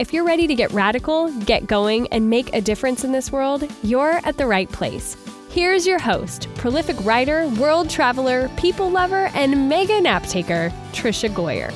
If you're ready to get radical, get going, and make a difference in this world, you're at the right place. Here's your host, prolific writer, world traveler, people lover, and mega nap taker, Tricia Goyer.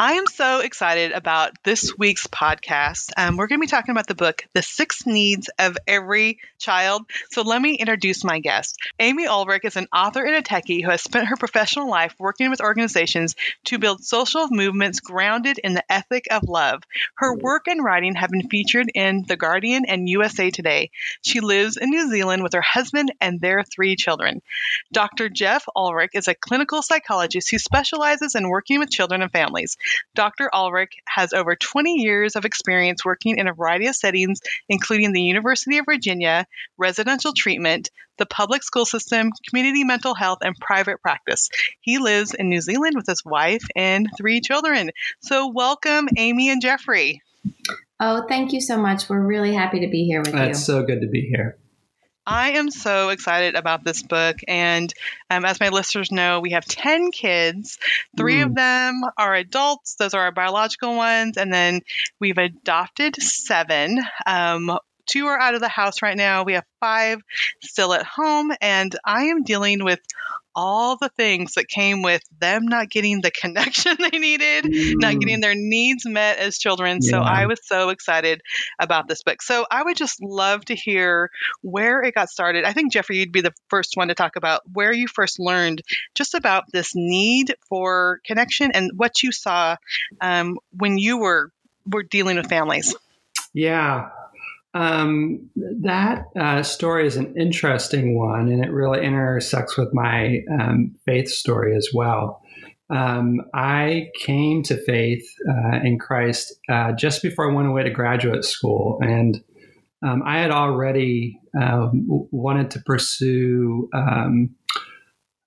I am so excited about this week's podcast. Um, we're going to be talking about the book, The Six Needs of Every Child. So let me introduce my guest. Amy Olrick is an author and a techie who has spent her professional life working with organizations to build social movements grounded in the ethic of love. Her work and writing have been featured in The Guardian and USA Today. She lives in New Zealand with her husband and their three children. Dr. Jeff Olrick is a clinical psychologist who specializes in working with children and families. Dr. Olrick has over 20 years of experience working in a variety of settings, including the University of Virginia, residential treatment, the public school system, community mental health, and private practice. He lives in New Zealand with his wife and three children. So, welcome, Amy and Jeffrey. Oh, thank you so much. We're really happy to be here with That's you. It's so good to be here. I am so excited about this book. And um, as my listeners know, we have 10 kids. Three mm. of them are adults, those are our biological ones. And then we've adopted seven. Um, two are out of the house right now. We have five still at home. And I am dealing with all the things that came with them not getting the connection they needed, mm. not getting their needs met as children. Yeah. So I was so excited about this book. So I would just love to hear where it got started. I think, Jeffrey, you'd be the first one to talk about where you first learned just about this need for connection and what you saw um, when you were, were dealing with families. Yeah, um, that uh, story is an interesting one, and it really intersects with my um, faith story as well. Um, I came to faith uh, in Christ uh, just before I went away to graduate school, and um, I had already um, wanted to pursue um,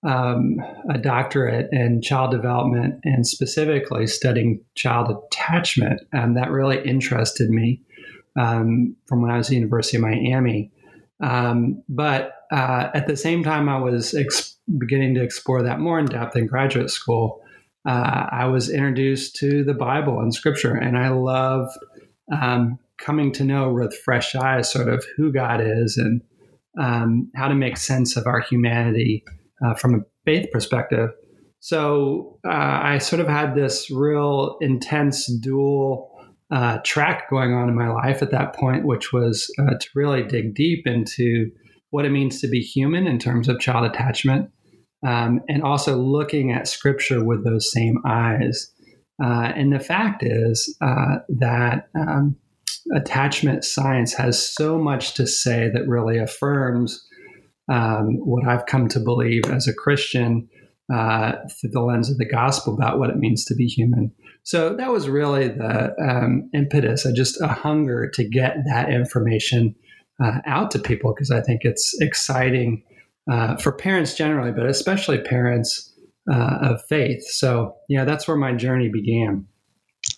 a doctorate in child development and specifically studying child attachment, and that really interested me um, from when I was at the University of Miami. Um, but uh, at the same time, I was ex- beginning to explore that more in depth in graduate school. Uh, I was introduced to the Bible and Scripture, and I loved um, coming to know with fresh eyes sort of who God is and um, how to make sense of our humanity uh, from a faith perspective. So uh, I sort of had this real intense dual uh, track going on in my life at that point, which was uh, to really dig deep into what it means to be human in terms of child attachment, um, and also looking at scripture with those same eyes. Uh, and the fact is uh, that um, attachment science has so much to say that really affirms um, what I've come to believe as a Christian uh, through the lens of the gospel about what it means to be human. So that was really the um, impetus, uh, just a hunger to get that information uh, out to people because I think it's exciting uh, for parents generally, but especially parents uh, of faith. So, yeah, that's where my journey began.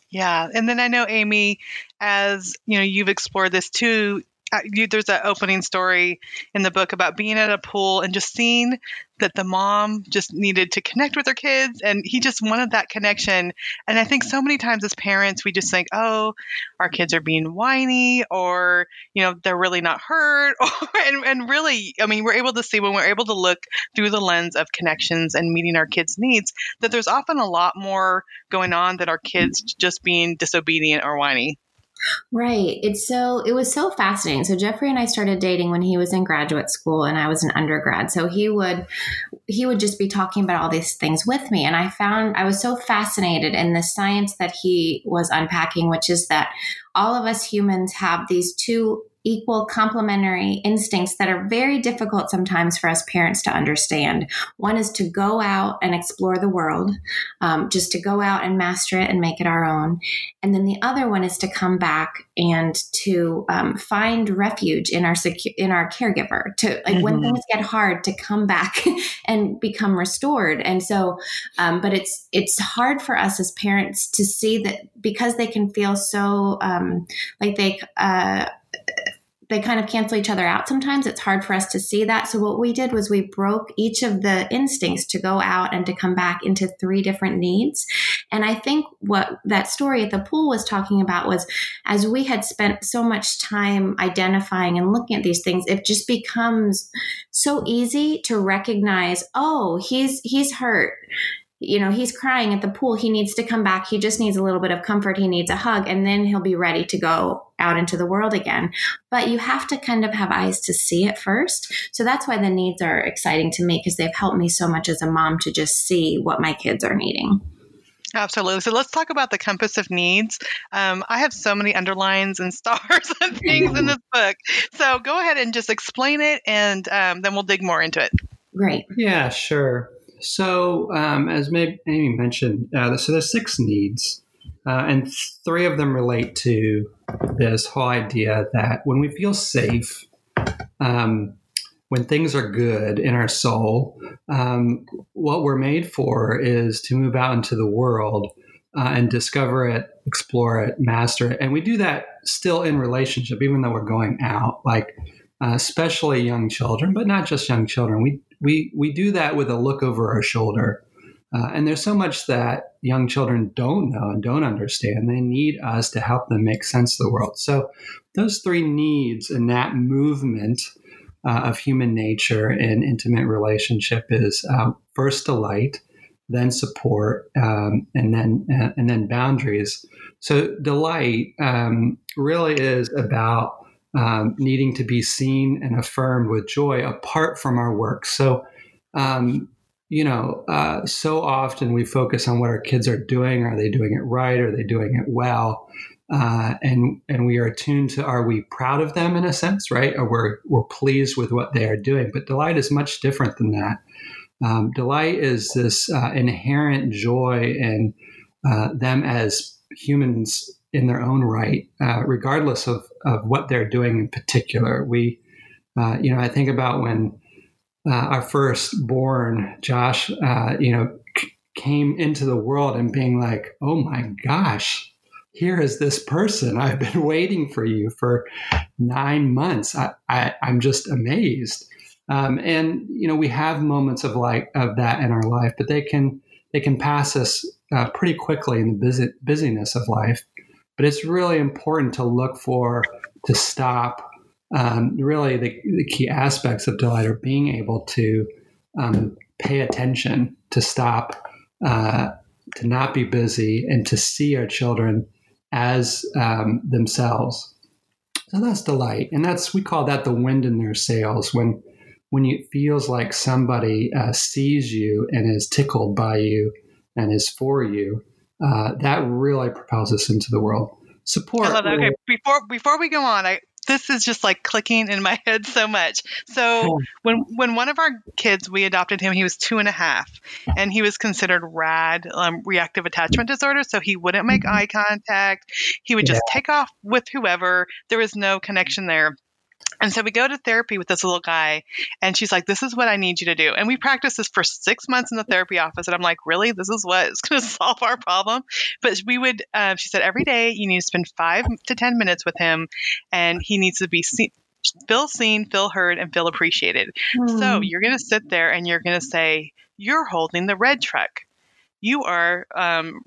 Yeah, and then I know Amy, as you know, you've explored this too Uh, you, there's that opening story in the book about being at a pool and just seeing that the mom just needed to connect with her kids and he just wanted that connection. And I think so many times as parents, we just think, oh, our kids are being whiny or, you know, they're really not hurt. and, and really, I mean, we're able to see when we're able to look through the lens of connections and meeting our kids' needs that there's often a lot more going on than our kids just being disobedient or whiny. Right. It's so it was so fascinating. So Jeffrey and I started dating when he was in graduate school and I was an undergrad. So he would he would just be talking about all these things with me and I found I was so fascinated in the science that he was unpacking which is that all of us humans have these two equal complementary instincts that are very difficult sometimes for us parents to understand. One is to go out and explore the world, um, just to go out and master it and make it our own. And then the other one is to come back and to um, find refuge in our secu- in our caregiver. To like mm-hmm. when things get hard, to come back and become restored. And so, um, but it's it's hard for us as parents to see that because they can feel so um, like they. Uh, they kind of cancel each other out sometimes. It's hard for us to see that. So, what we did was we broke each of the instincts to go out and to come back into three different needs. And I think what that story at the pool was talking about was as we had spent so much time identifying and looking at these things, it just becomes so easy to recognize, oh, he's he's hurt you know, he's crying at the pool. He needs to come back. He just needs a little bit of comfort. He needs a hug, and then he'll be ready to go out into the world again. But you have to kind of have eyes to see it first. So that's why the needs are exciting to me because they've helped me so much as a mom to just see what my kids are needing. Absolutely. So let's talk about the compass of needs. Um, I have so many underlines and stars and things in this book. So go ahead and just explain it, and um, then we'll dig more into it. Great. Yeah, sure. So, um, as Amy mentioned, uh, so there's six needs, uh, and three of them relate to this whole idea that when we feel safe, um, when things are good in our soul, um, what we're made for is to move out into the world uh, and discover it, explore it, master it. And we do that still in relationship, even though we're going out, like uh, especially young children, but not just young children. We we we do that with a look over our shoulder. Uh, and there's so much that young children don't know and don't understand. They need us to help them make sense of the world. So, those three needs and that movement uh, of human nature and intimate relationship is uh, first delight, then support, um, and then uh, and then boundaries. So, delight um, really is about um, needing to be seen and affirmed with joy apart from our work. So, um, you know, uh, so often we focus on what our kids are doing. Are they doing it right? Are they doing it well? Uh, and and we are attuned to are we proud of them in a sense, right? Or we're we're pleased with what they are doing. But delight is much different than that. Um, delight is this uh, inherent joy in uh, them as humans in their own right, uh, regardless of, of what they're doing in particular. We, uh, you know, I think about when uh, our firstborn, Josh, uh, you know, c- came into the world and being like, oh my gosh, here is this person. I've been waiting for you for nine months. I, I, am just amazed. Um, and you know, we have moments of like of that in our life, but they can they can pass us uh, pretty quickly in the busy, busyness of life. But it's really important to look for, to stop. Um, really, the, the, key aspects of delight are being able to um, pay attention, to stop, uh, to not be busy, and to see our children as um, themselves. So that's delight, and that's we call that the wind in their sails when when it feels like somebody uh, sees you and is tickled by you and is for you uh, that really propels us into the world. Support. I love that. Okay, before before we go on, I this is just like clicking in my head so much. So when when one of our kids we adopted him, he was two and a half, and he was considered RAD, um, reactive attachment disorder. So he wouldn't make mm-hmm. eye contact. He would just yeah. take off with whoever. There was no connection there. And so we go to therapy with this little guy, and she's like, This is what I need you to do. And we practice this for six months in the therapy office. And I'm like, Really? This is what is going to solve our problem? But we would, uh, she said, every day you need to spend five to 10 minutes with him, and he needs to be seen. Feel seen, feel heard, and feel appreciated. Mm. So hmm. you're going to sit there and you're going to say, You're holding the red truck you are um,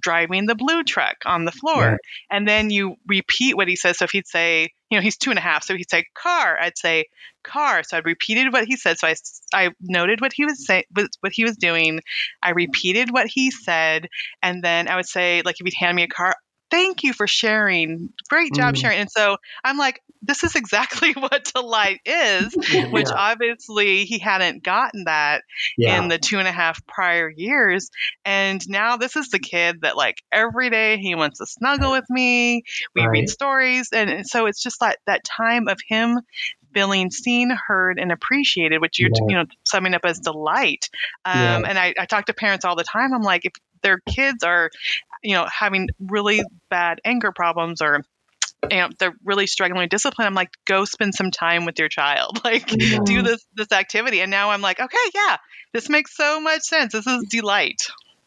driving the blue truck on the floor. Yeah. And then you repeat what he says. So if he'd say, you know, he's two and a half. So he'd say car, I'd say car. So I repeated what he said. So I, I noted what he was saying, what he was doing. I repeated what he said. And then I would say, like, if he'd hand me a car, thank you for sharing. Great job Mm. sharing. And so I'm like, this is exactly what delight is, which Yeah. obviously he hadn't gotten that Yeah. in the two and a half prior years. And now this is the kid that like every day he wants to snuggle with me. We Right. read stories. And, and so it's just like that time of him feeling seen, heard, and appreciated, which you're, Yeah. you know, summing up as delight. Um, Yeah. And I, I talk to parents all the time. I'm like, if their kids are, you know, having really bad anger problems or you know they're really struggling with discipline i'm like go spend some time with your child like Yeah. do this this activity and now i'm like okay yeah this makes so much sense this is delight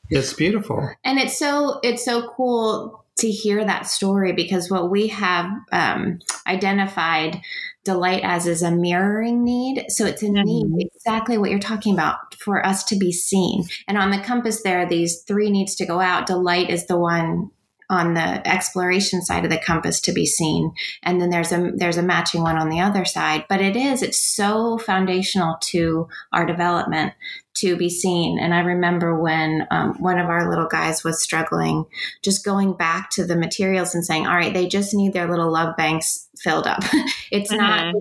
It's beautiful. and it's so it's so cool to hear that story because what we have um, identified delight as is a mirroring need. So it's a need exactly what you're talking about for us to be seen. And on the compass there are these three needs to go out. Delight is the one on the exploration side of the compass to be seen. And then there's a there's a matching one on the other side. But it is it's so foundational to our development to be seen. And i remember when um, one of our little guys was struggling just going back to the materials and saying all right they just need their little love banks filled up. It's not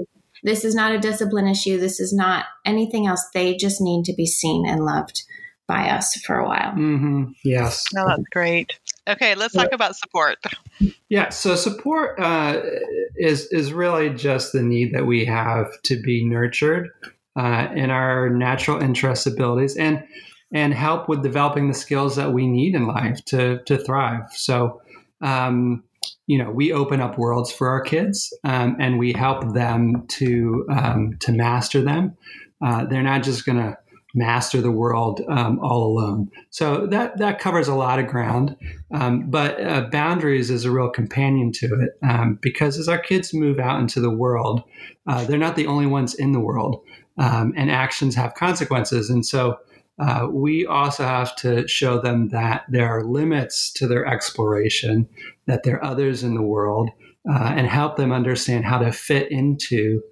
this is not a discipline issue. This is not anything else. They just need to be seen and loved by us for a while. Hmm Yes. no that's great okay let's talk about support Yeah. So support uh, is is really just the need that we have to be nurtured uh, in our natural interests, abilities, and and help with developing the skills that we need in life to to thrive. So. Um, you know, we open up worlds for our kids, um, and we help them to um, to master them. Uh, they're not just going to master the world um, all alone. So that that covers a lot of ground. Um, but uh, boundaries is a real companion to it um, because as our kids move out into the world, uh, they're not the only ones in the world, um, and actions have consequences. And so uh, we also have to show them that there are limits to their exploration, that there are others in the world, uh, and help them understand how to fit into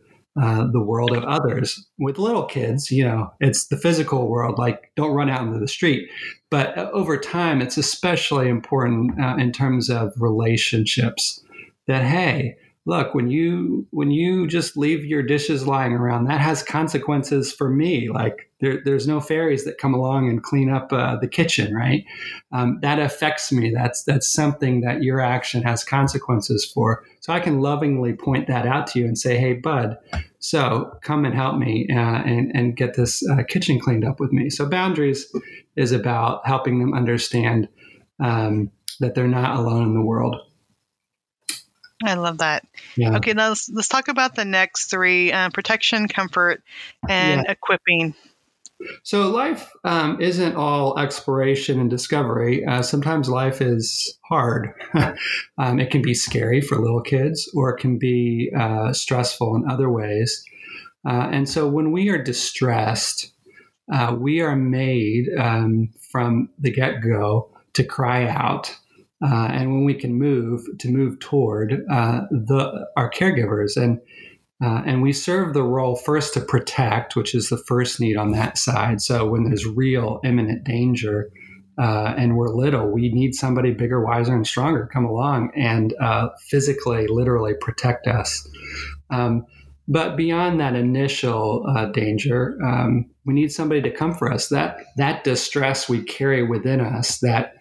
uh, the world of others. With little kids, you know, it's the physical world, like don't run out into the street. But uh, over time, it's especially important uh, in terms of relationships that, hey, look, when you when you just leave your dishes lying around, that has consequences for me. Like there, there's no fairies that come along and clean up uh, the kitchen, right? Um, that affects me. That's that's something that your action has consequences for. So I can lovingly point that out to you and say, hey, bud, so come and help me uh, and, and get this uh, kitchen cleaned up with me. So boundaries is about helping them understand um, that they're not alone in the world. I love that Yeah. okay now let's, let's talk about the next three uh, protection comfort and equipping So life um, isn't all exploration and discovery. Uh, sometimes life is hard. um, it can be scary for little kids, or it can be uh, stressful in other ways. Uh, and so when we are distressed, uh, we are made um, from the get go to cry out. Uh, and when we can move, to move toward uh, the our caregivers and uh, and we serve the role first to protect, which is the first need on that side. So when there's real imminent danger uh, and we're little, we need somebody bigger, wiser, and stronger come along and uh, physically, literally protect us. Um, but beyond that initial uh, danger, um, we need somebody to come for us. That that distress we carry within us, that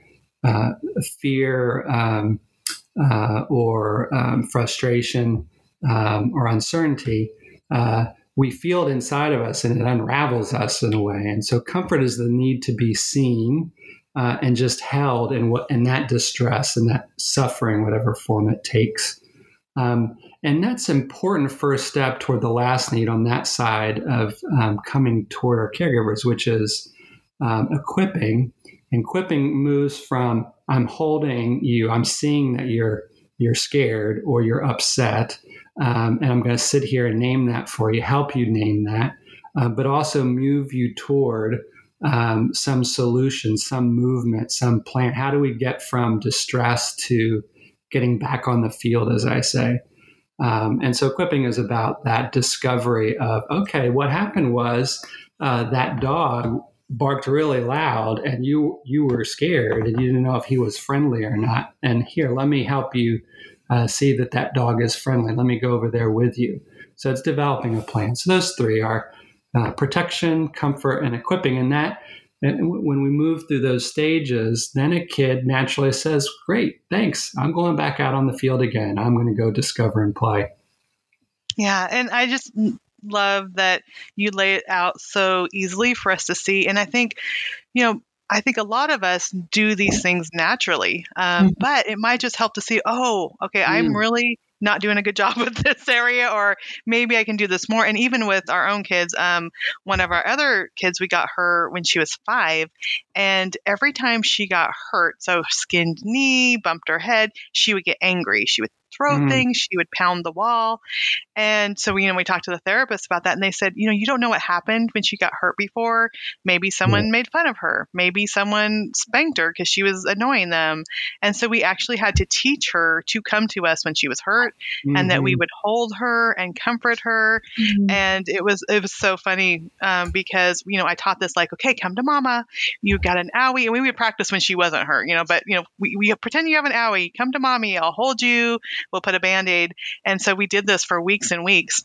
uh, fear um, uh, or um, frustration um, or uncertainty, uh, we feel it inside of us and it unravels us in a way. And so, comfort is the need to be seen uh, and just held in what in that distress and that suffering, whatever form it takes. Um, and that's important first step toward the last need on that side of um, coming toward our caregivers, which is um, equipping. And equipping moves from I'm holding you, I'm seeing that you're you're scared or you're upset, um, and I'm going to sit here and name that for you, help you name that, uh, but also move you toward um, some solution, some movement, some plan. How do we get from distress to getting back on the field, as I say? Um, and so equipping is about that discovery of okay, what happened was uh, that dog barked really loud and you you were scared and you didn't know if he was friendly or not. And here let me help you uh, see that that dog is friendly. Let me go over there with you. So it's developing a plan. So those three are uh, protection comfort and equipping. And that and when we move through those stages then a kid naturally says great thanks. I'm going back out on the field again. I'm going to go discover and play. Yeah and i just love that you lay it out so easily for us to see. And I think, you know, I think a lot of us do these things naturally, um, mm-hmm. but it might just help to see, oh, okay, mm. I'm really not doing a good job with this area, or maybe I can do this more. And even with our own kids, um, one of our other kids, we got her when she was five, and every time she got hurt, so skinned knee, bumped her head, she would get angry. She would throw mm. things. She would pound the wall. And so, you know, we talked to the therapist about that and they said, you know, you don't know what happened when she got hurt before. Maybe someone yeah. made fun of her. Maybe someone spanked her because she was annoying them. And so we actually had to teach her to come to us when she was hurt mm-hmm. and that we mm-hmm. would hold her and comfort her. Mm-hmm. And it was, it was so funny um, because, you know, I taught this like, okay, come to mama. You got an owie. And we would practice when she wasn't hurt, you know, but, you know, we, we pretend you have an owie. Come to mommy. I'll hold you we'll put a band aid. And so we did this for weeks and weeks.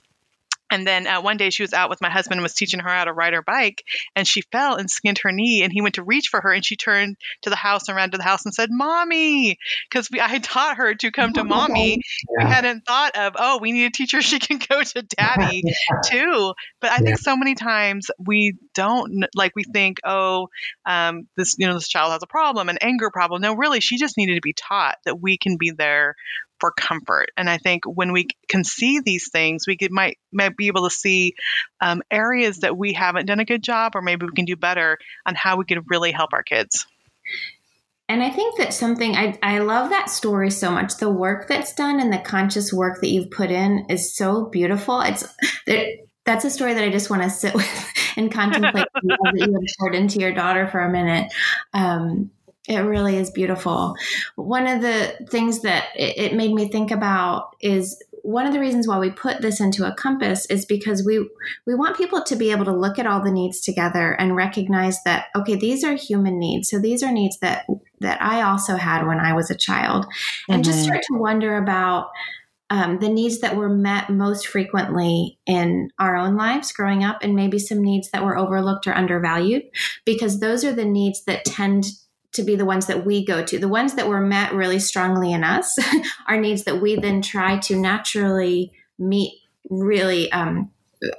And then uh, one day she was out with my husband and was teaching her how to ride her bike, and she fell and skinned her knee. And he went to reach for her, and she turned to the house and ran to the house and said, "Mommy," because I had taught her to come to mommy. Yeah. We hadn't thought of, oh, we need a teacher she can go to daddy yeah. too. But I yeah. think so many times we don't like we think, oh, um, this you know this child has a problem, an anger problem. No, really, she just needed to be taught that we can be there for comfort. And I think when we can see these things, we could, might might be able to see um, areas that we haven't done a good job, or maybe we can do better on how we can really help our kids. And I think that something I, I love that story so much. The work that's done and the conscious work that you've put in is so beautiful. It's that's a story that I just want to sit with and contemplate that you have poured into your daughter for a minute. Um, it really is beautiful. One of the things that it made me think about is one of the reasons why we put this into a compass is because we we want people to be able to look at all the needs together and recognize that okay these are human needs so these are needs that that I also had when I was a child and mm-hmm. just start to wonder about um, the needs that were met most frequently in our own lives growing up and maybe some needs that were overlooked or undervalued because those are the needs that tend to be the ones that we go to. The ones that were met really strongly in us are needs that we then try to naturally meet really um,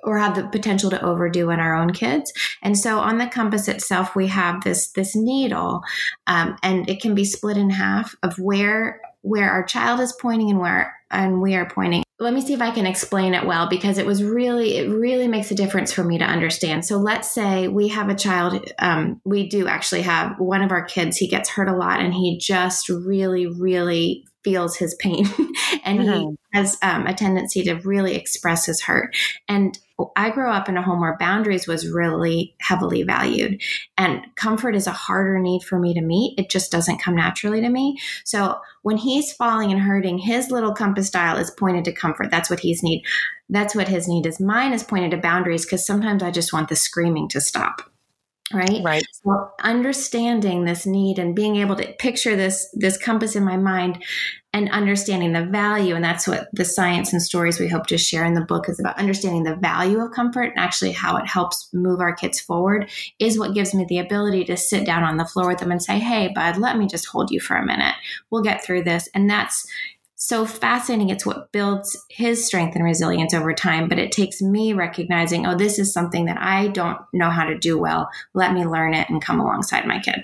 or have the potential to overdo in our own kids. And so on the compass itself, we have this this needle, um, and it can be split in half of where where our child is pointing and where and we are pointing let me see if I can explain it well because it was really, it really makes a difference for me to understand. So let's say we have a child, um, we do actually have one of our kids, he gets hurt a lot and he just really, really feels his pain and mm-hmm. he has um, a tendency to really express his hurt. And I grew up in a home where boundaries was really heavily valued and comfort is a harder need for me to meet. It just doesn't come naturally to me. So when he's falling and hurting, his little compass dial is pointed to comfort. That's what he's need. That's what his need is. Mine is pointed to boundaries because sometimes I just want the screaming to stop right right so understanding this need and being able to picture this this compass in my mind and understanding the value and that's what the science and stories we hope to share in the book is about understanding the value of comfort and actually how it helps move our kids forward is what gives me the ability to sit down on the floor with them and say hey bud let me just hold you for a minute we'll get through this and that's so fascinating. It's what builds his strength and resilience over time. But it takes me recognizing, oh, this is something that I don't know how to do well. Let me learn it and come alongside my kid.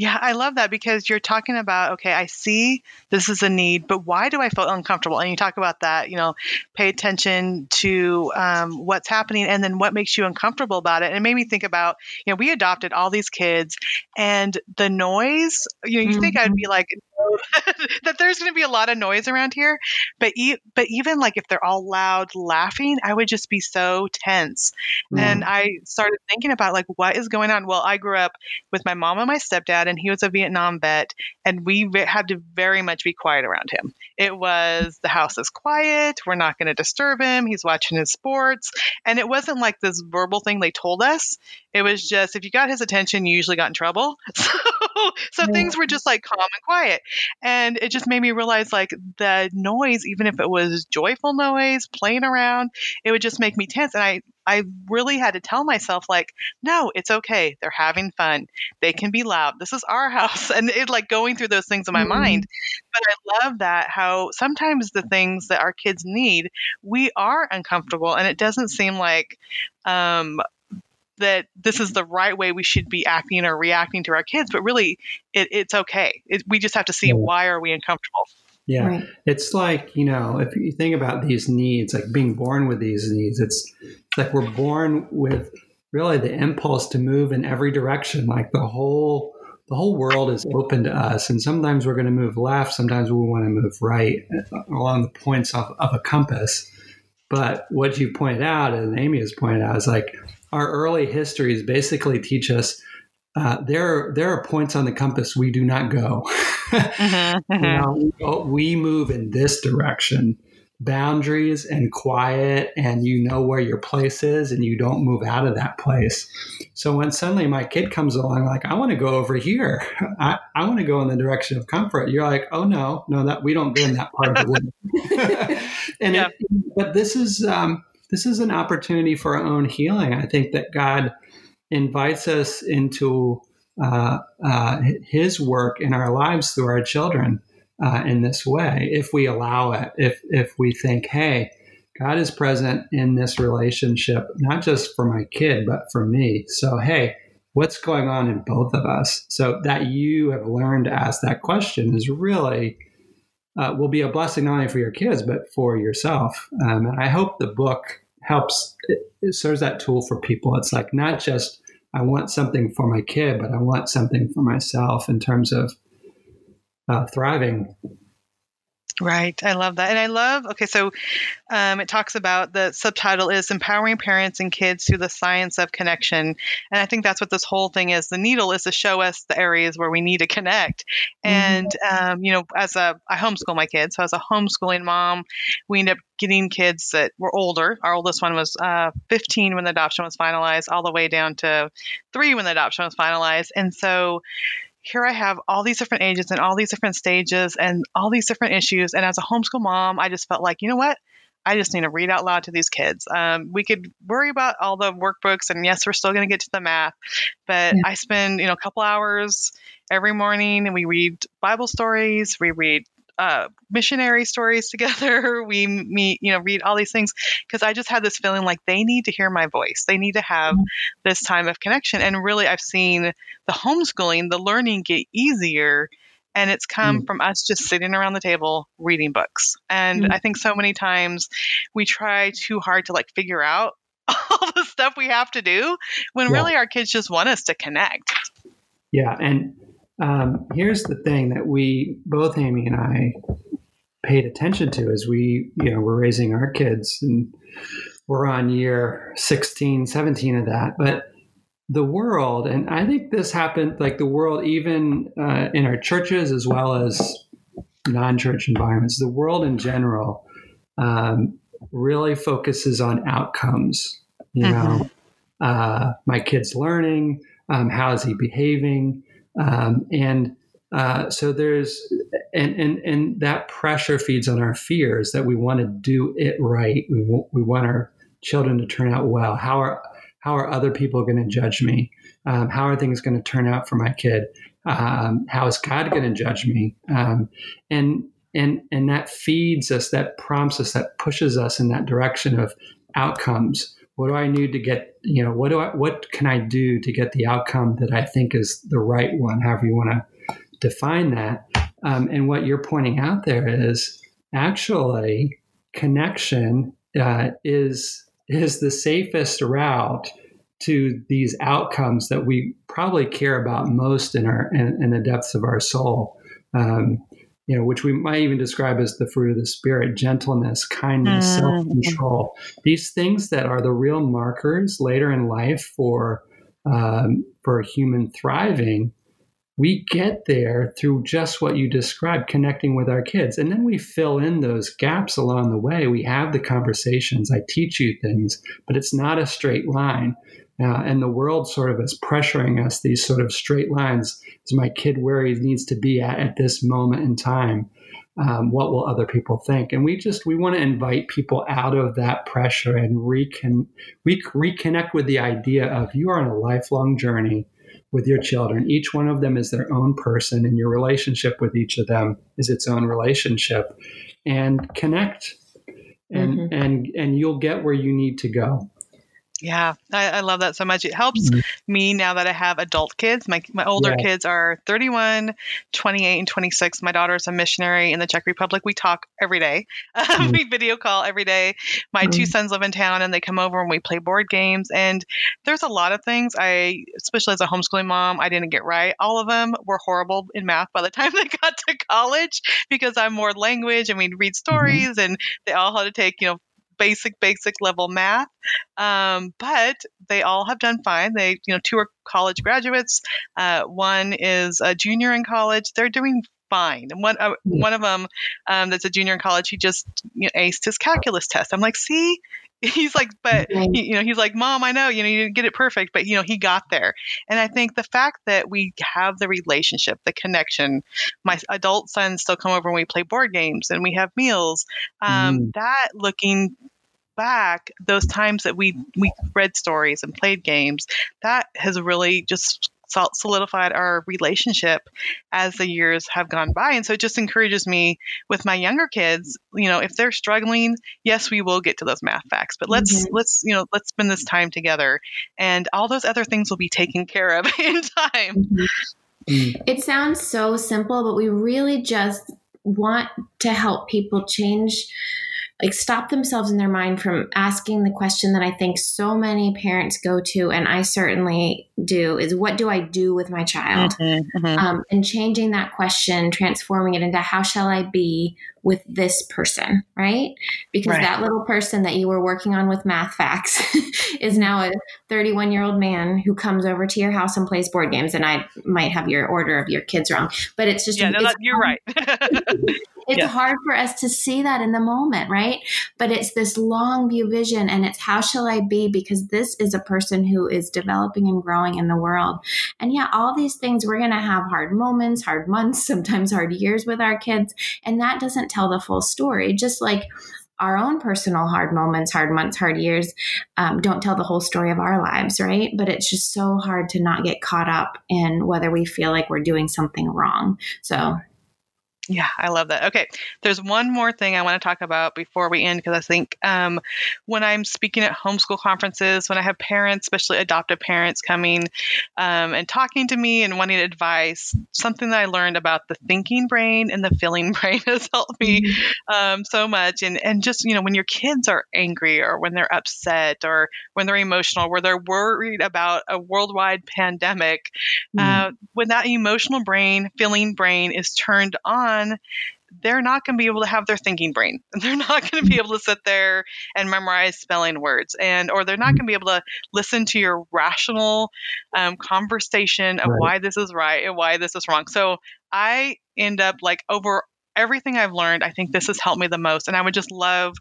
Yeah, I love that because you're talking about, okay, I see this is a need, but why do I feel uncomfortable? And you talk about that, you know, pay attention to um, what's happening and then what makes you uncomfortable about it. And it made me think about, you know, we adopted all these kids and the noise, you know, you mm-hmm. think I'd be like, that there's going to be a lot of noise around here. But e- but even like if they're all loud laughing, I would just be so tense. Mm. And I started thinking about like what is going on. Well, I grew up with my mom and my stepdad, and he was a Vietnam vet, and we had to very much be quiet around him. It was the house is quiet. We're not going to disturb him. He's watching his sports, and it wasn't like this verbal thing they told us. It was just if you got his attention, you usually got in trouble. So, so yeah. things were just like calm and quiet. And it just made me realize like the noise, even if it was joyful noise, playing around, it would just make me tense. And I, I really had to tell myself like, no, it's okay. They're having fun. They can be loud. This is our house. And it like going through those things in my mm-hmm. mind. But I love that how sometimes the things that our kids need, we are uncomfortable and it doesn't seem like um, that this is the right way we should be acting or reacting to our kids, but really it, it's okay. It, we just have to see yeah. why are we uncomfortable. Yeah, right. it's like you know if you think about these needs, like being born with these needs, it's, it's like we're born with really the impulse to move in every direction. Like the whole the whole world is open to us, and sometimes we're going to move left, sometimes we want to move right uh, along the points of, of a compass. But what you pointed out, and Amy has pointed out, is like our early histories basically teach us uh, there there are points on the compass we do not go. mm-hmm. You know, we move in this direction. Boundaries and quiet, and you know where your place is, and you don't move out of that place. So when suddenly my kid comes along, like I want to go over here, I, I want to go in the direction of comfort. You're like, oh no, no, that we don't go in that part of the world. and yeah. it, but this is um, this is an opportunity for our own healing. I think that God invites us into uh, uh, His work in our lives through our children uh, in this way, if we allow it. If if we think, hey, God is present in this relationship, not just for my kid, but for me. So, hey, what's going on in both of us? So that you have learned to ask that question is really uh, will be a blessing not only for your kids but for yourself. Um, and I hope the book helps. It, serves that tool for people. It's like not just I want something for my kid, but I want something for myself in terms of uh, thriving Right. I love that. And I love, okay, so um, it talks about the subtitle is Empowering Parents and Kids Through the Science of Connection. And I think that's what this whole thing is. The needle is to show us the areas where we need to connect. Mm-hmm. And, um, you know, as a, I homeschool my kids. So as a homeschooling mom, we end up getting kids that were older. Our oldest one was uh, 15 when the adoption was finalized, all the way down to three when the adoption was finalized. And so, here I have all these different ages and all these different stages and all these different issues. And as a homeschool mom, I just felt like, you know what? I just need to read out loud to these kids. Um, we could worry about all the workbooks, and yes, we're still going to get to the math, but yeah. I spend you know a couple hours every morning, and we read Bible stories, we read uh, missionary stories together. We meet, you know, read all these things because I just had this feeling like they need to hear my voice. They need to have mm-hmm. this time of connection. And really, I've seen the homeschooling, the learning get easier. And it's come mm-hmm. from us just sitting around the table reading books. And mm-hmm. I think so many times we try too hard to like figure out all the stuff we have to do when yeah. really our kids just want us to connect. Yeah. And um, here's the thing that we both Amy and I paid attention to as we you know we're raising our kids and we're on year 16 17 of that. But the world and i think this happened like the world even uh, in our churches as well as non-church environments the world in general um, really focuses on outcomes you know? Mm-hmm. uh, my kid's learning um, how is he behaving um, and uh, so there's and, and and that pressure feeds on our fears that we want to do it right. We want, we want our children to turn out well. How are how are other people going to judge me? Um, how are things going to turn out for my kid? Um, how is God going to judge me? Um, and and and that feeds us, that prompts us, that pushes us in that direction of outcomes what do I need to get, you know, what do I, what can I do to get the outcome that I think is the right one, however you want to define that. Um, and what you're pointing out there is actually connection uh, is is the safest route to these outcomes that we probably care about most in our in, in the depths of our soul. um, you know, which we might even describe as the fruit of the spirit gentleness, kindness, mm. self control. These things that are the real markers later in life for, um, for human thriving. We get there through just what you described, connecting with our kids. And then we fill in those gaps along the way. We have the conversations. I teach you things, but it's not a straight line. Uh, and the world sort of is pressuring us these sort of straight lines. Is my kid where he needs to be at at this moment in time? Um, what will other people think? And we just we want to invite people out of that pressure and recon, re- reconnect with the idea of you are on a lifelong journey with your children. Each one of them is their own person, and your relationship with each of them is its own relationship. And connect, and mm-hmm. and and you'll get where you need to go. Yeah, I, I, love that so much. It helps mm-hmm. me now that I have adult kids. My, my older yeah. kids are 31, 28, and 26. My daughter's a missionary in the Czech Republic. We talk every day. Mm-hmm. we video call every day. My mm-hmm. two sons live in town and they come over and we play board games. And there's a lot of things I, especially as a homeschooling mom, I didn't get right. All of them were horrible in math by the time they got to college because I'm more language and we'd read mm-hmm. stories and they all had to take, you know, basic, basic level math. Um, but they all have done fine. They, you know, two are college graduates. Uh, one is a junior in college. They're doing fine. And one, uh, one of them um, that's a junior in college, he just you know, aced his calculus test. I'm like, see, he's like, but he, you know, he's like, mom, I know, you know, you didn't get it perfect, but you know, he got there. And I think the fact that we have the relationship, the connection, my adult sons still come over and we play board games and we have meals. Um, mm. That looking back, those times that we we read stories and played games, that has really just solidified our relationship as the years have gone by. And so it just encourages me with my younger kids, you know, if they're struggling, yes, we will get to those math facts, but let's, mm-hmm. let's, you know, let's spend this time together and all those other things will be taken care of in time. Mm-hmm. Mm. It sounds so simple, but we really just want to help people change like stop themselves in their mind from asking the question that I think so many parents go to, and I certainly do, is what do I do with my child? Mm-hmm, mm-hmm. Um, and changing that question, transforming it into how shall I be with this person, right? Because right. that little person that you were working on with math facts is now a 31 year old man who comes over to your house and plays board games. And I might have your order of your kids wrong, but it's just, yeah, no, it's, you're right. it's yeah. hard for us to see that in the moment, right? But it's this long view vision and it's how shall I be? Because this is a person who is developing and growing in the world. And yeah, all these things, we're going to have hard moments, hard months, sometimes hard years with our kids. And that doesn't tell the full story. Just like our own personal hard moments, hard months, hard years um, don't tell the whole story of our lives, right? But it's just so hard to not get caught up in whether we feel like we're doing something wrong. So yeah, I love that. Okay, there's one more thing I want to talk about before we end because I think um, when I'm speaking at homeschool conferences, when I have parents, especially adoptive parents, coming um, and talking to me and wanting advice, something that I learned about the thinking brain and the feeling brain has helped me mm-hmm. um, so much. And and just you know when your kids are angry or when they're upset or when they're emotional, where they're worried about a worldwide pandemic, mm. uh, when that emotional brain, feeling brain is turned on on, they're not going to be able to have their thinking brain. They're not going to be able to sit there and memorize spelling words, and or they're not going to be able to listen to your rational um, conversation of right. why this is right and why this is wrong. So I end up like over everything I've learned, I think this has helped me the most. And I would just love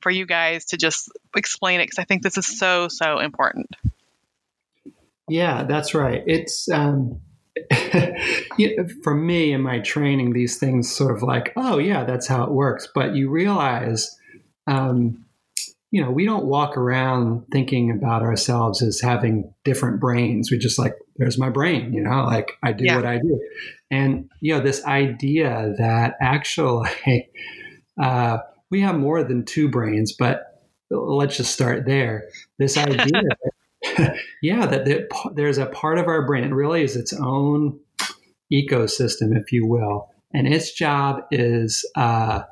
for you guys to just explain it because I think this is so, so important. Yeah, that's right. It's, um, for me in my training, these things sort of like, oh yeah, that's how it works. But you realize, um, you know, we don't walk around thinking about ourselves as having different brains. We just like, there's my brain, you know, like I do yeah. what I do. And you know, this idea that actually uh, we have more than two brains, but let's just start there. This idea yeah, that, there's a part of our brain. It really is its own ecosystem, if you will, and its job is uh,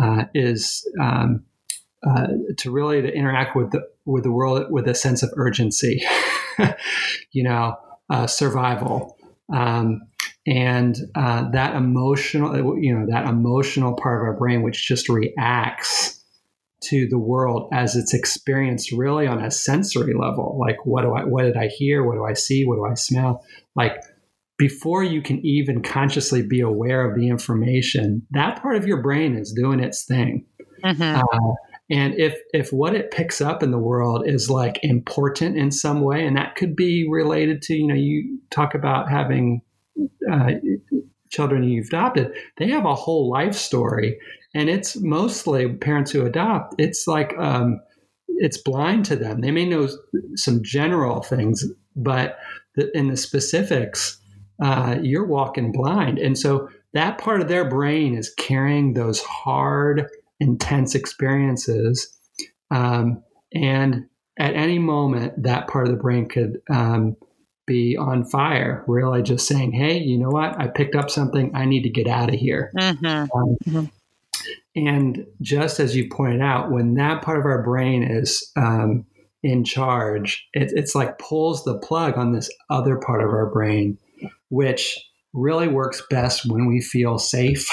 uh, is um, uh, to really to interact with the with the world with a sense of urgency. you know, uh, survival. Um, and uh, that emotional, you know, that emotional part of our brain, which just reacts to the world as it's experienced really on a sensory level. Like, what do I, what did I hear? What do I see? What do I smell? Like, before you can even consciously be aware of the information, that part of your brain is doing its thing. Mm-hmm. Uh, and if if what it picks up in the world is like important in some way, and that could be related to you know you talk about having uh, children you've adopted, they have a whole life story, and it's mostly parents who adopt. It's like um, it's blind to them. They may know some general things, but the, in the specifics, uh, you're walking blind, and so that part of their brain is carrying those hard intense experiences. Um, and at any moment, that part of the brain could um, be on fire, really just saying, hey, you know what? I picked up something. I need to get out of here. Mm-hmm. Um, mm-hmm. And just as you pointed out, when that part of our brain is um, in charge, it, it's like pulls the plug on this other part of our brain, which really works best when we feel safe.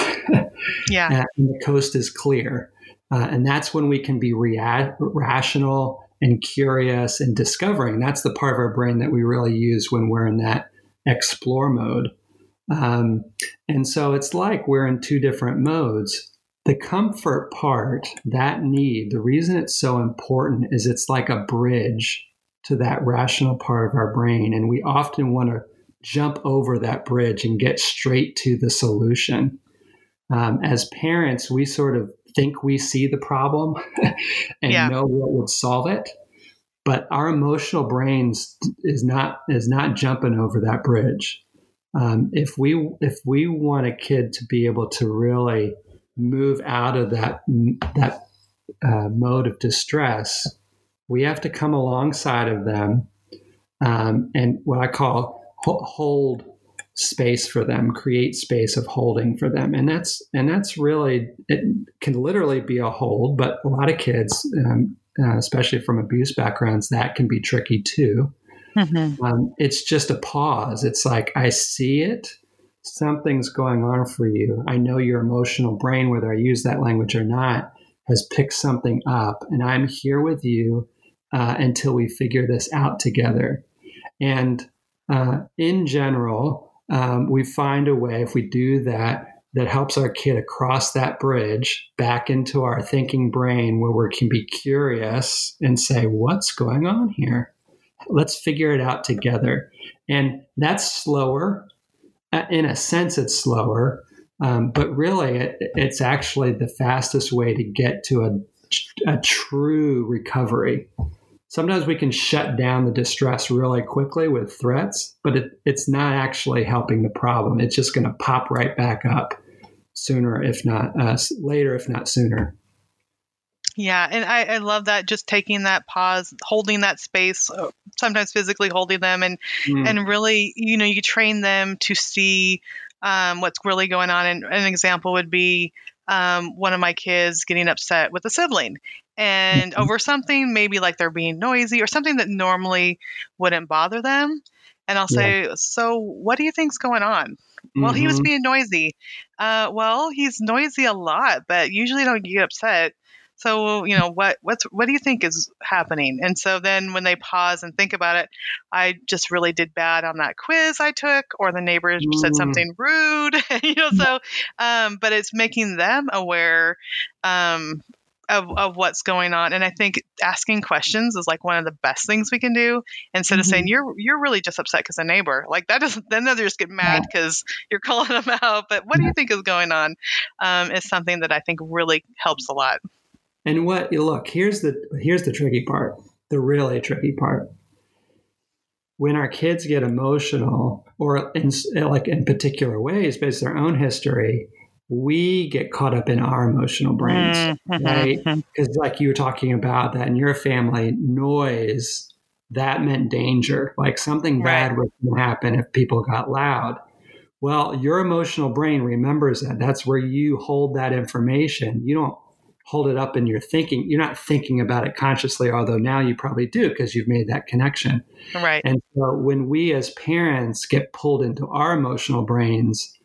yeah. and the coast is clear. Uh, and that's when we can be rea- rational and curious and discovering. That's the part of our brain that we really use when we're in that explore mode. Um, and so it's like we're in two different modes. The comfort part, that need, the reason it's so important is it's like a bridge to that rational part of our brain. And we often want to jump over that bridge and get straight to the solution. Um, as parents, we sort of think we see the problem and yeah. know what would solve it, but our emotional brains is not is not jumping over that bridge. Um, if we if we want a kid to be able to really move out of that that uh, mode of distress, we have to come alongside of them um, and what I call hold space for them create space of holding for them. And that's and that's really it can literally be a hold but a lot of kids um, uh, especially from abuse backgrounds that can be tricky too. Mm-hmm. um, it's just a pause. It's like i see it something's going on for you i know your emotional brain whether i use that language or not has picked something up and i'm here with you uh, until we figure this out together and uh, in general, um, we find a way, if we do that, that helps our kid across that bridge back into our thinking brain where we can be curious and say, what's going on here? Let's figure it out together. And that's slower. Uh, in a sense, it's slower, um, but really, it, it's actually the fastest way to get to a, a true recovery sometimes we can shut down the distress really quickly with threats, but it, it's not actually helping the problem. It's just going to pop right back up sooner, if not uh, later, if not sooner. Yeah, and I, I, love that just taking that pause, holding that space, uh, sometimes physically holding them, and mm. and really, you know, you train them to see um, what's really going on. And an example would be um, one of my kids getting upset with a sibling, and mm-hmm. over something maybe like they're being noisy or something that normally wouldn't bother them and i'll say yeah. so what do you think's going on well mm-hmm. he was mm-hmm. being noisy uh, well he's noisy a lot but usually don't get upset so you know what what's what do you think is happening and so then when they pause and think about it i just really did bad on that quiz i took or the neighbor mm. said something rude you know so um, but it's making them aware um, of, of what's going on. And I think asking questions is like one of the best things we can do instead mm-hmm. of saying, mm-hmm. you're, you're really just upset because a neighbor like that doesn't, then they just get mad because you're calling them out. But what do you think is going on? Um, is something that I think really helps a lot. And what you look, here's the, here's the tricky part, the really tricky part when our kids get emotional or in like in particular ways based on their own history we get caught up in our emotional brains, mm-hmm. right? Because, like you were talking about that in your family, noise that meant danger. Like something right. bad would happen if people got loud. Well, your emotional brain remembers that. That's where you hold that information. You don't hold it up in your thinking. You're not thinking about it consciously, although now you probably do because you've made that connection. Right. And so when we as parents get pulled into our emotional brains,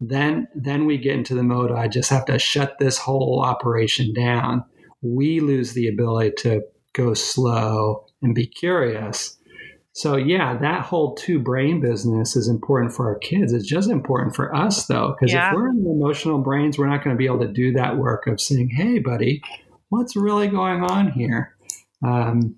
then then we get into the mode I just have to shut this whole operation down. We lose the ability to go slow and be curious. So yeah, that whole two brain business is important for our kids. It's just important for us though, because Yeah. if we're in the emotional brains, we're not going to be able to do that work of saying, "Hey, buddy, what's really going on here?" Um,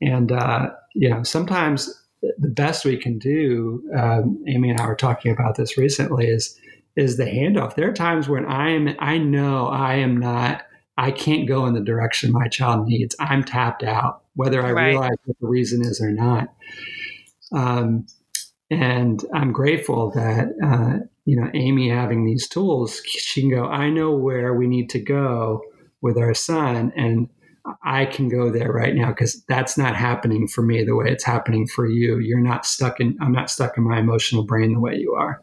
and uh, you know, sometimes the best we can do. Um, Amy and I were talking about this recently. Is is the handoff? There are times when I am, I know I am not. I can't go in the direction my child needs. I'm tapped out, whether I Right. realize what the reason is or not. Um, and I'm grateful that uh, you know Amy having these tools, she can go. I know where we need to go with our son, and I can go there right now because that's not happening for me the way it's happening for you. You're not stuck in. I'm not stuck in my emotional brain the way you are.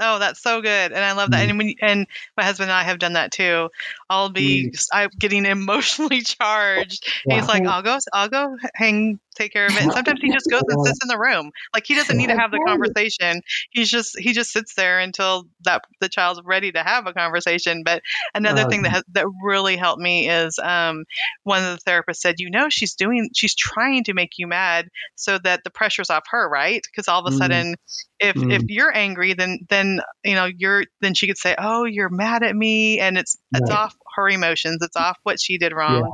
Oh, that's so good, and I love that. Mm. And when, and my husband and I have done that too. I'll be I'm getting emotionally charged. and He's like, "I'll go, I'll go hang, take care of it." And sometimes he just goes and sits in the room, like he doesn't need to have the conversation. He's just he just sits there until that the child's ready to have a conversation. But another thing that has, that really helped me is um, one of the therapists said, "You know, she's doing, she's trying to make you mad so that the pressure's off her, right? Because all of a Mm. sudden." If Mm. if you're angry then then you know you're then she could say oh you're mad at me and it's it's off her emotions it's off what she did wrong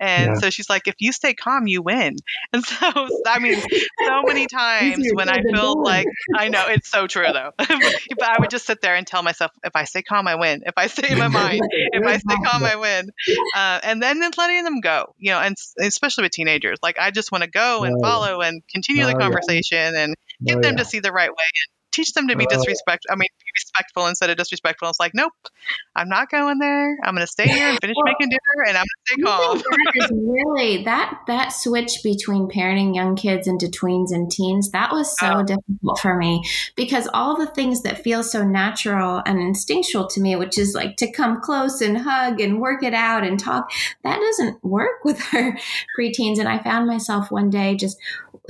and Yeah. so she's like if you stay calm you win and so i mean so many times when i feel done. like i know it's so true though but i would just sit there and tell myself if i stay calm i win if i stay in my mind if I stay calm, I win. Uh, and then just letting them go, you know, and especially with teenagers, like I just want to go and follow and continue Oh, the yeah. conversation and get Oh, them yeah. to see the right way and teach them to be Oh, yeah. disrespect. I mean, be respectful instead of disrespectful. It's like, nope, I'm not going there. I'm going to stay here and finish Well, making dinner, and I'm going to stay I calm. think that is really that that switch between parenting young kids into tweens and teens that was so Oh. difficult for me because all the things that feel so natural and instinctual to me which is like to come close and hug and work it out and talk that doesn't work with our preteens and i found myself one day just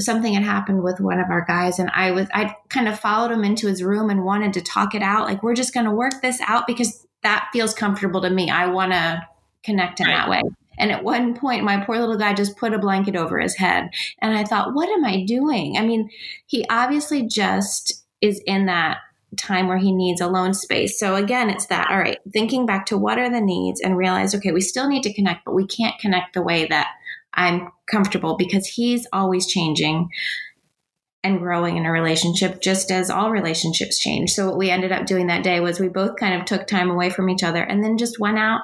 something had happened with one of our guys and i was i kind of followed him into his room and wanted to talk it out like we're just going to work this out because that feels comfortable to me. I want to connect in Right. that way. And at one point my poor little guy just put a blanket over his head and i thought what am i doing? I mean he obviously just is in that time where he needs alone space. So again it's that all right thinking back to what are the needs and realize okay we still need to connect but we can't connect the way that i'm comfortable because he's always changing and growing in a relationship just as all relationships change. So what we ended up doing that day was we both kind of took time away from each other and then just went out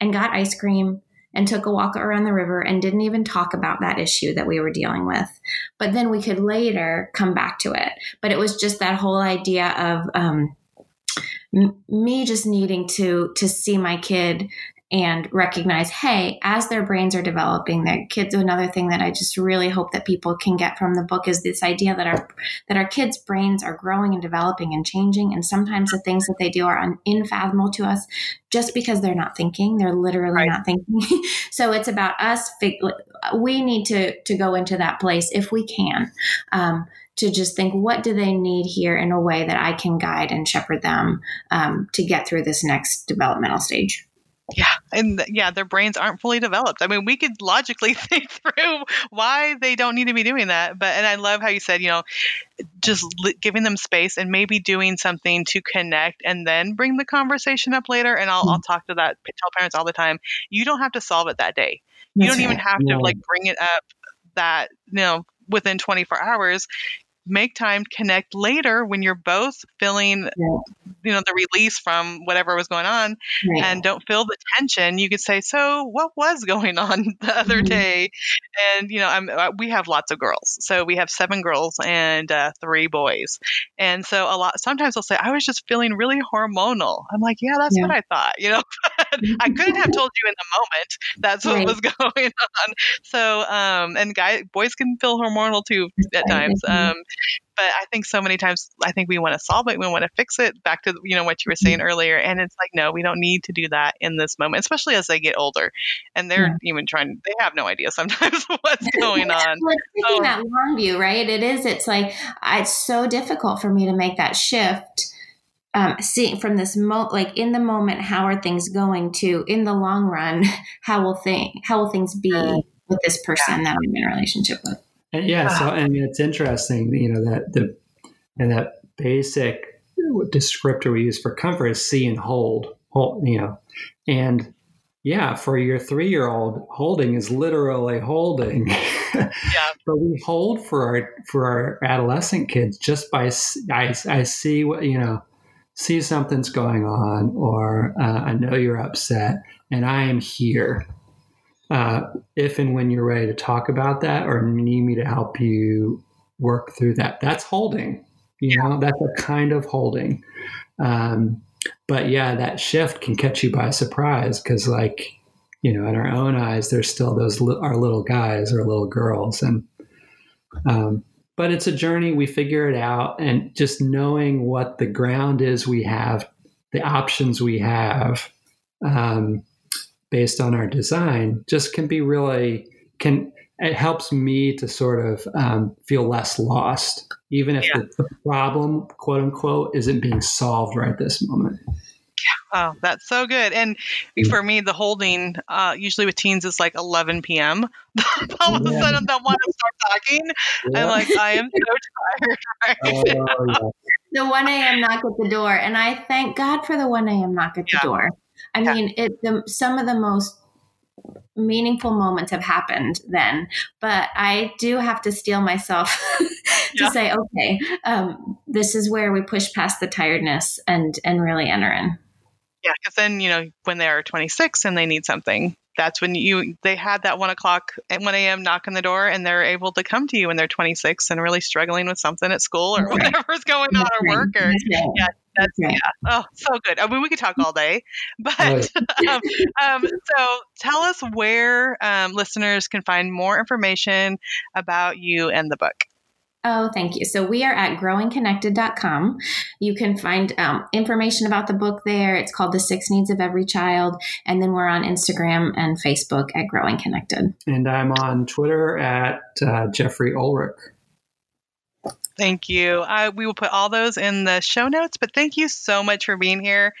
and got ice cream and took a walk around the river and didn't even talk about that issue that we were dealing with. But then we could later come back to it. But it was just that whole idea of um, me just needing to to see my kid and recognize hey as their brains are developing their kids another thing that i just really hope that people can get from the book is this idea that our that our kids brains are growing and developing and changing. And sometimes the things that they do are un- unfathomable to us just because they're not thinking. They're literally Right. not thinking. So it's about us fig- we need to to go into that place if we can um, to just think what do they need here in a way that i can guide and shepherd them um, to get through this next developmental stage Yeah, and yeah, their brains aren't fully developed. I mean, we could logically think through why they don't need to be doing that, but and I love how you said, you know, just li- giving them space and maybe doing something to connect and then bring the conversation up later. And I'll, I'll mm-hmm. talk to that tell parents all the time. You don't have to solve it that day. You That's don't even right. have to like bring it up that you know within 24 hours. Make time to connect later when you're both feeling, Yeah. you know, the release from whatever was going on Right. and don't feel the tension you could say so what was going on the other Mhm. day and you know I'm, uh, we have lots of girls so we have seven girls and uh, three boys and so a lot sometimes they'll say i was just feeling really hormonal i'm like yeah that's Yeah. what i thought you know i couldn't have told you in the moment that's what Right. was going on so um and guys boys can feel hormonal too at times um but I think so many times I think we want to solve it, we want to fix it. Back to you know what you were saying earlier, and it's like no, we don't need to do that in this moment, especially as they get older, and they're yeah. even trying. They have no idea sometimes what's going on. well, taking um, that long view, right? It is. It's like it's so difficult for me to make that shift um, seeing from this mo like in the moment how are things going to in the long run how will thing how will things be with this person that i'm in a relationship with and yeah so and it's interesting you know that the and that basic descriptor we use for comfort is see and hold hold you know and yeah for your three year old holding is literally holding yeah. but we hold for our for our adolescent kids just by I, I see what you know see something's going on, or uh, I know you're upset, and I am here. Uh, if and when you're ready to talk about that, or need me to help you work through that, that's holding. You know, that's a kind of holding. Um, but yeah, that shift can catch you by surprise because, like, you know, in our own eyes, there's still those li- our little guys or little girls, and um, but it's a journey. We figure it out, and just knowing what the ground is we have, the options we have, um, based on our design, just can be really can. It helps me to sort of um, feel less lost, even if yeah. the, the problem, quote unquote, isn't being solved right this moment. Oh, that's so good. And for me, the holding, uh, usually with teens, is like 11 p.m. All of a sudden, they'll want to start talking. Yeah. I'm like, I am so tired right oh, yeah. The 1 a.m. knock at the door. And I thank God for the 1 a.m. knock at the door. I mean, it the, some of the most meaningful moments have happened then but i do have to steel myself to yeah. say okay um, this is where we push past the tiredness and and really enter in yeah, because then you know when they are 26 and they need something, that's when you they had that one o'clock at 1 a.m. knock on the door, and they're able to come to you when they're 26 and really struggling with something at school or whatever's going on at work. Or yeah, that's yeah. Oh, so good. I mean, we could talk all day, but um, um, so tell us where um, listeners can find more information about you and the book. Oh, thank you. So we are at growingconnected.com. You can find um, information about the book there. It's called The Six Needs of Every Child. And then we're on Instagram and Facebook at Growing Connected. And I'm on Twitter at uh, Jeffrey Olrick. Thank you. We will put all those in the show notes, but thank you so much for being here.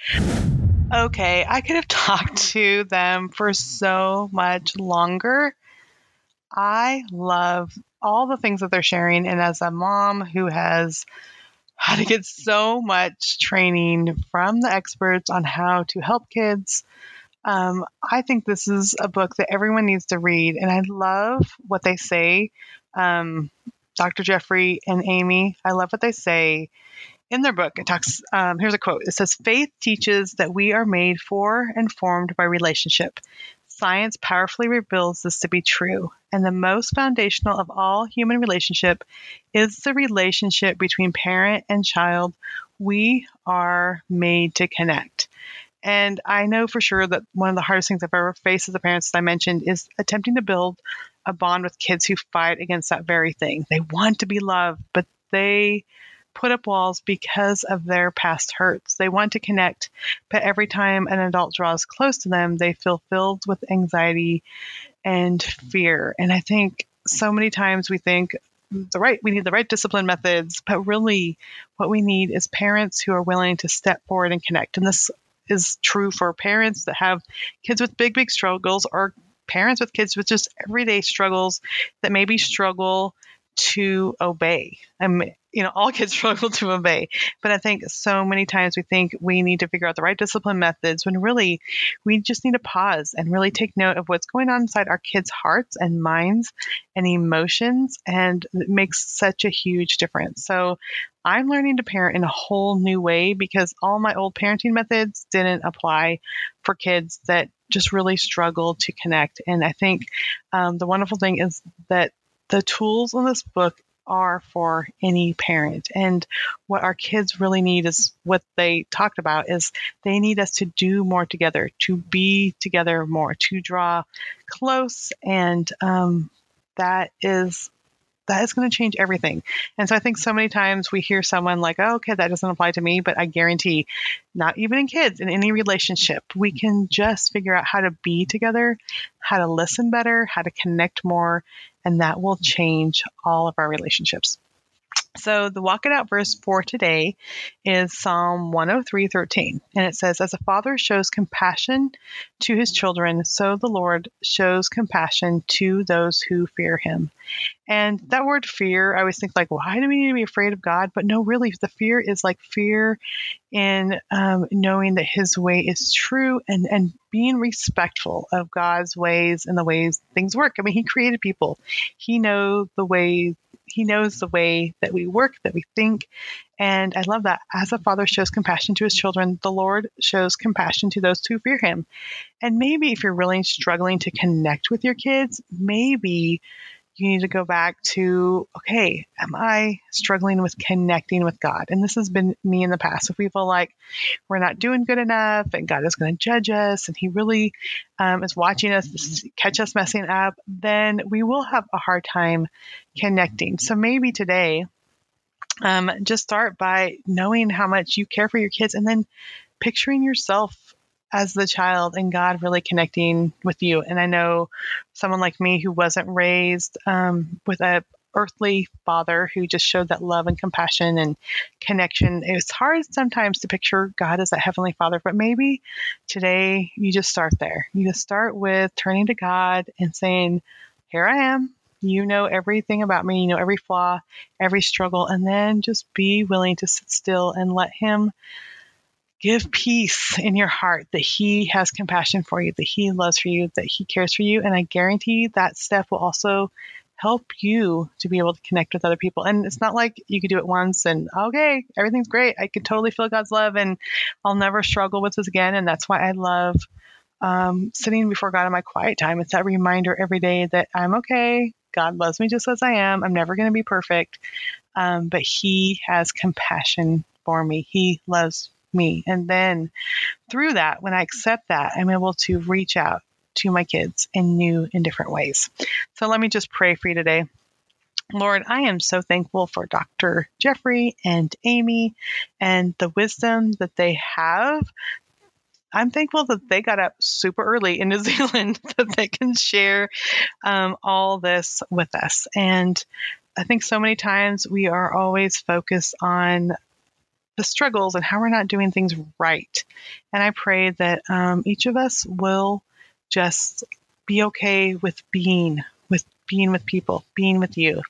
Okay, I could have talked to them for so much longer. I love all the things that they're sharing. And as a mom who has had to get so much training from the experts on how to help kids, um, I think this is a book that everyone needs to read. And I love what they say. Um, Dr. Jeffrey and Amy, I love what they say in their book. It talks, um, here's a quote it says, Faith teaches that we are made for and formed by relationship. Science powerfully reveals this to be true, and the most foundational of all human relationship is the relationship between parent and child. We are made to connect. And I know for sure that one of the hardest things I've ever faced as a parent, as I mentioned, is attempting to build a bond with kids who fight against that very thing. They want to be loved, but they put up walls because of their past hurts. They want to connect, but every time an adult draws close to them, they feel filled with anxiety and fear. And I think so many times we think the right we need the right discipline methods, but really what we need is parents who are willing to step forward and connect. And this is true for parents that have kids with big big struggles or parents with kids with just everyday struggles that maybe struggle to obey. I mean, you know, all kids struggle to obey. But I think so many times we think we need to figure out the right discipline methods when really we just need to pause and really take note of what's going on inside our kids' hearts and minds and emotions. And it makes such a huge difference. So I'm learning to parent in a whole new way because all my old parenting methods didn't apply for kids that just really struggle to connect. And I think um, the wonderful thing is that the tools in this book are for any parent. And what our kids really need is what they talked about is they need us to do more together, to be together more, to draw close. And um, that is that is going to change everything. And so I think so many times we hear someone like, oh, okay, that doesn't apply to me, but I guarantee, not even in kids, in any relationship, we can just figure out how to be together, how to listen better, how to connect more, and that will change all of our relationships. So the walk it out verse for today is Psalm 103:13 and it says as a father shows compassion to his children so the Lord shows compassion to those who fear him. And that word fear I always think like why do we need to be afraid of God? But no really the fear is like fear in um, knowing that his way is true and and being respectful of God's ways and the ways things work. I mean he created people. He knows the way he knows the way that we work, that we think. And I love that. As a father shows compassion to his children, the Lord shows compassion to those who fear him. And maybe if you're really struggling to connect with your kids, maybe you need to go back to okay, am I struggling with connecting with God? And this has been me in the past. If we feel like we're not doing good enough and God is going to judge us and He really um, is watching us catch us messing up, then we will have a hard time connecting. So maybe today, um, just start by knowing how much you care for your kids and then picturing yourself as the child and God really connecting with you. And I know someone like me who wasn't raised um, with a earthly father who just showed that love and compassion and connection. It's hard sometimes to picture God as that heavenly father, but maybe today you just start there. You just start with turning to God and saying, Here I am. You know everything about me. You know every flaw, every struggle. And then just be willing to sit still and let Him give peace in your heart that he has compassion for you, that he loves for you, that he cares for you. And I guarantee that step will also help you to be able to connect with other people. And it's not like you could do it once and okay, everything's great. I could totally feel God's love and I'll never struggle with this again. And that's why I love um, sitting before God in my quiet time. It's that reminder every day that I'm okay. God loves me just as I am. I'm never going to be perfect. Um, but He has compassion for me. He loves me. And then through that, when I accept that, I'm able to reach out to my kids in new and different ways. So let me just pray for you today. Lord, I am so thankful for Dr. Jeffrey and Amy and the wisdom that they have. I'm thankful that they got up super early in New Zealand that they can share um, all this with us. And I think so many times we are always focused on the struggles and how we're not doing things right. And I pray that um, each of us will just be okay with being with being with people, being with you.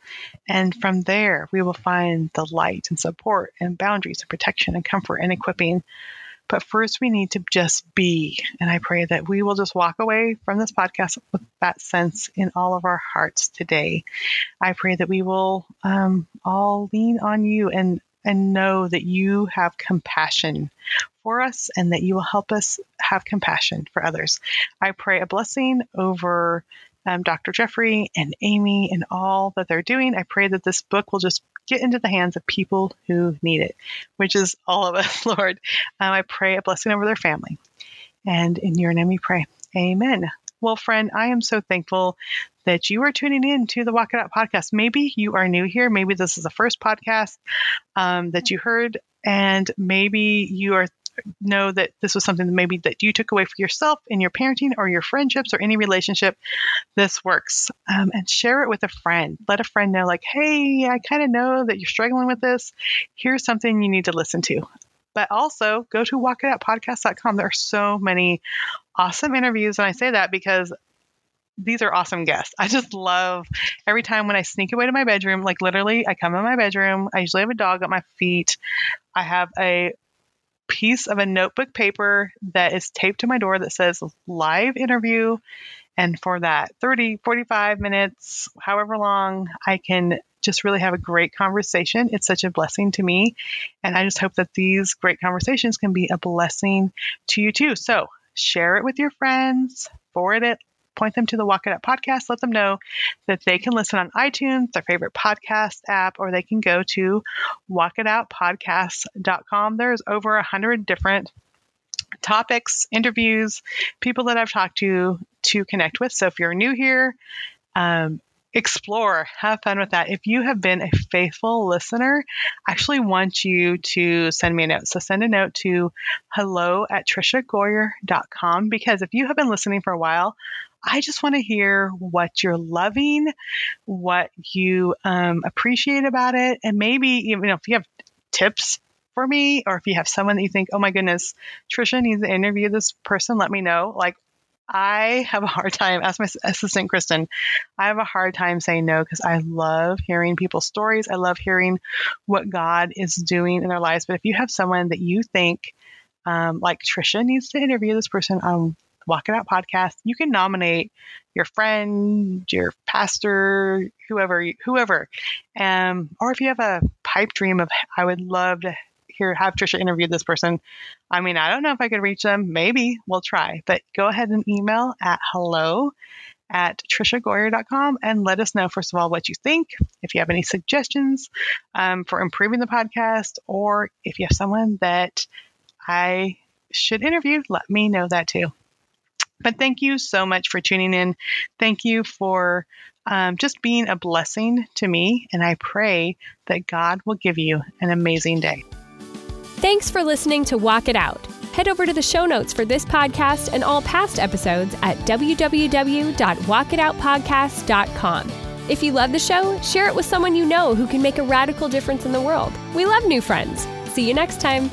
And from there, we will find the light and support and boundaries and protection and comfort and equipping. But first, we need to just be. And I pray that we will just walk away from this podcast with that sense in all of our hearts today. I pray that we will um, all lean on you and and know that you have compassion for us and that you will help us have compassion for others. I pray a blessing over um, Dr. Jeffrey and Amy and all that they're doing. I pray that this book will just get into the hands of people who need it, which is all of us, Lord. Um, I pray a blessing over their family. And in your name we pray. Amen. Well, friend, I am so thankful that you are tuning in to the Walk It Out podcast. Maybe you are new here. Maybe this is the first podcast um, that you heard, and maybe you are know that this was something that maybe that you took away for yourself in your parenting or your friendships or any relationship. This works. Um, and share it with a friend. Let a friend know like hey i kind of know that you're struggling with this. Here's something you need to listen to but also go to walkitoutpodcast.com there are so many awesome interviews and i say that because these are awesome guests. I just love every time when I sneak away to my bedroom, like literally, I come in my bedroom. I usually have a dog at my feet. I have a piece of a notebook paper that is taped to my door that says live interview. And for that 30, 45 minutes, however long, I can just really have a great conversation. It's such a blessing to me. And I just hope that these great conversations can be a blessing to you too. So share it with your friends, forward it, point them to the Walk It Out podcast. Let them know that they can listen on iTunes, their favorite podcast app, or they can go to walkitoutpodcast.com. There's over a hundred different topics, interviews, people that I've talked to to connect with. So if you're new here, um, explore, have fun with that. If you have been a faithful listener, I actually want you to send me a note. So send a note to hello at triciagoyer.com because if you have been listening for a while, I just want to hear what you're loving, what you um, appreciate about it, and maybe you know if you have tips for me, or if you have someone that you think, oh my goodness, Tricia needs to interview this person, let me know. Like I have a hard time, as my assistant Kristen, I have a hard time saying no because I love hearing people's stories. I love hearing what God is doing in their lives. But if you have someone that you think, um, like Tricia needs to interview this person on Walk It Out podcast, you can nominate your friend, your pastor, whoever, whoever. Um, or if you have a pipe dream of, I would love to hear have Tricia interview this person. I mean, I don't know if I could reach them. Maybe we'll try. But go ahead and email at hello at triciagoyer.com and let us know, first of all, what you think, if you have any suggestions um, for improving the podcast, or if you have someone that I should interview, let me know that too. But thank you so much for tuning in. Thank you for um, just being a blessing to me. And I pray that God will give you an amazing day. Thanks for listening to Walk It Out. Head over to the show notes for this podcast and all past episodes at www.walkitoutpodcast.com. If you love the show, share it with someone you know who can make a radical difference in the world. We love new friends. See you next time.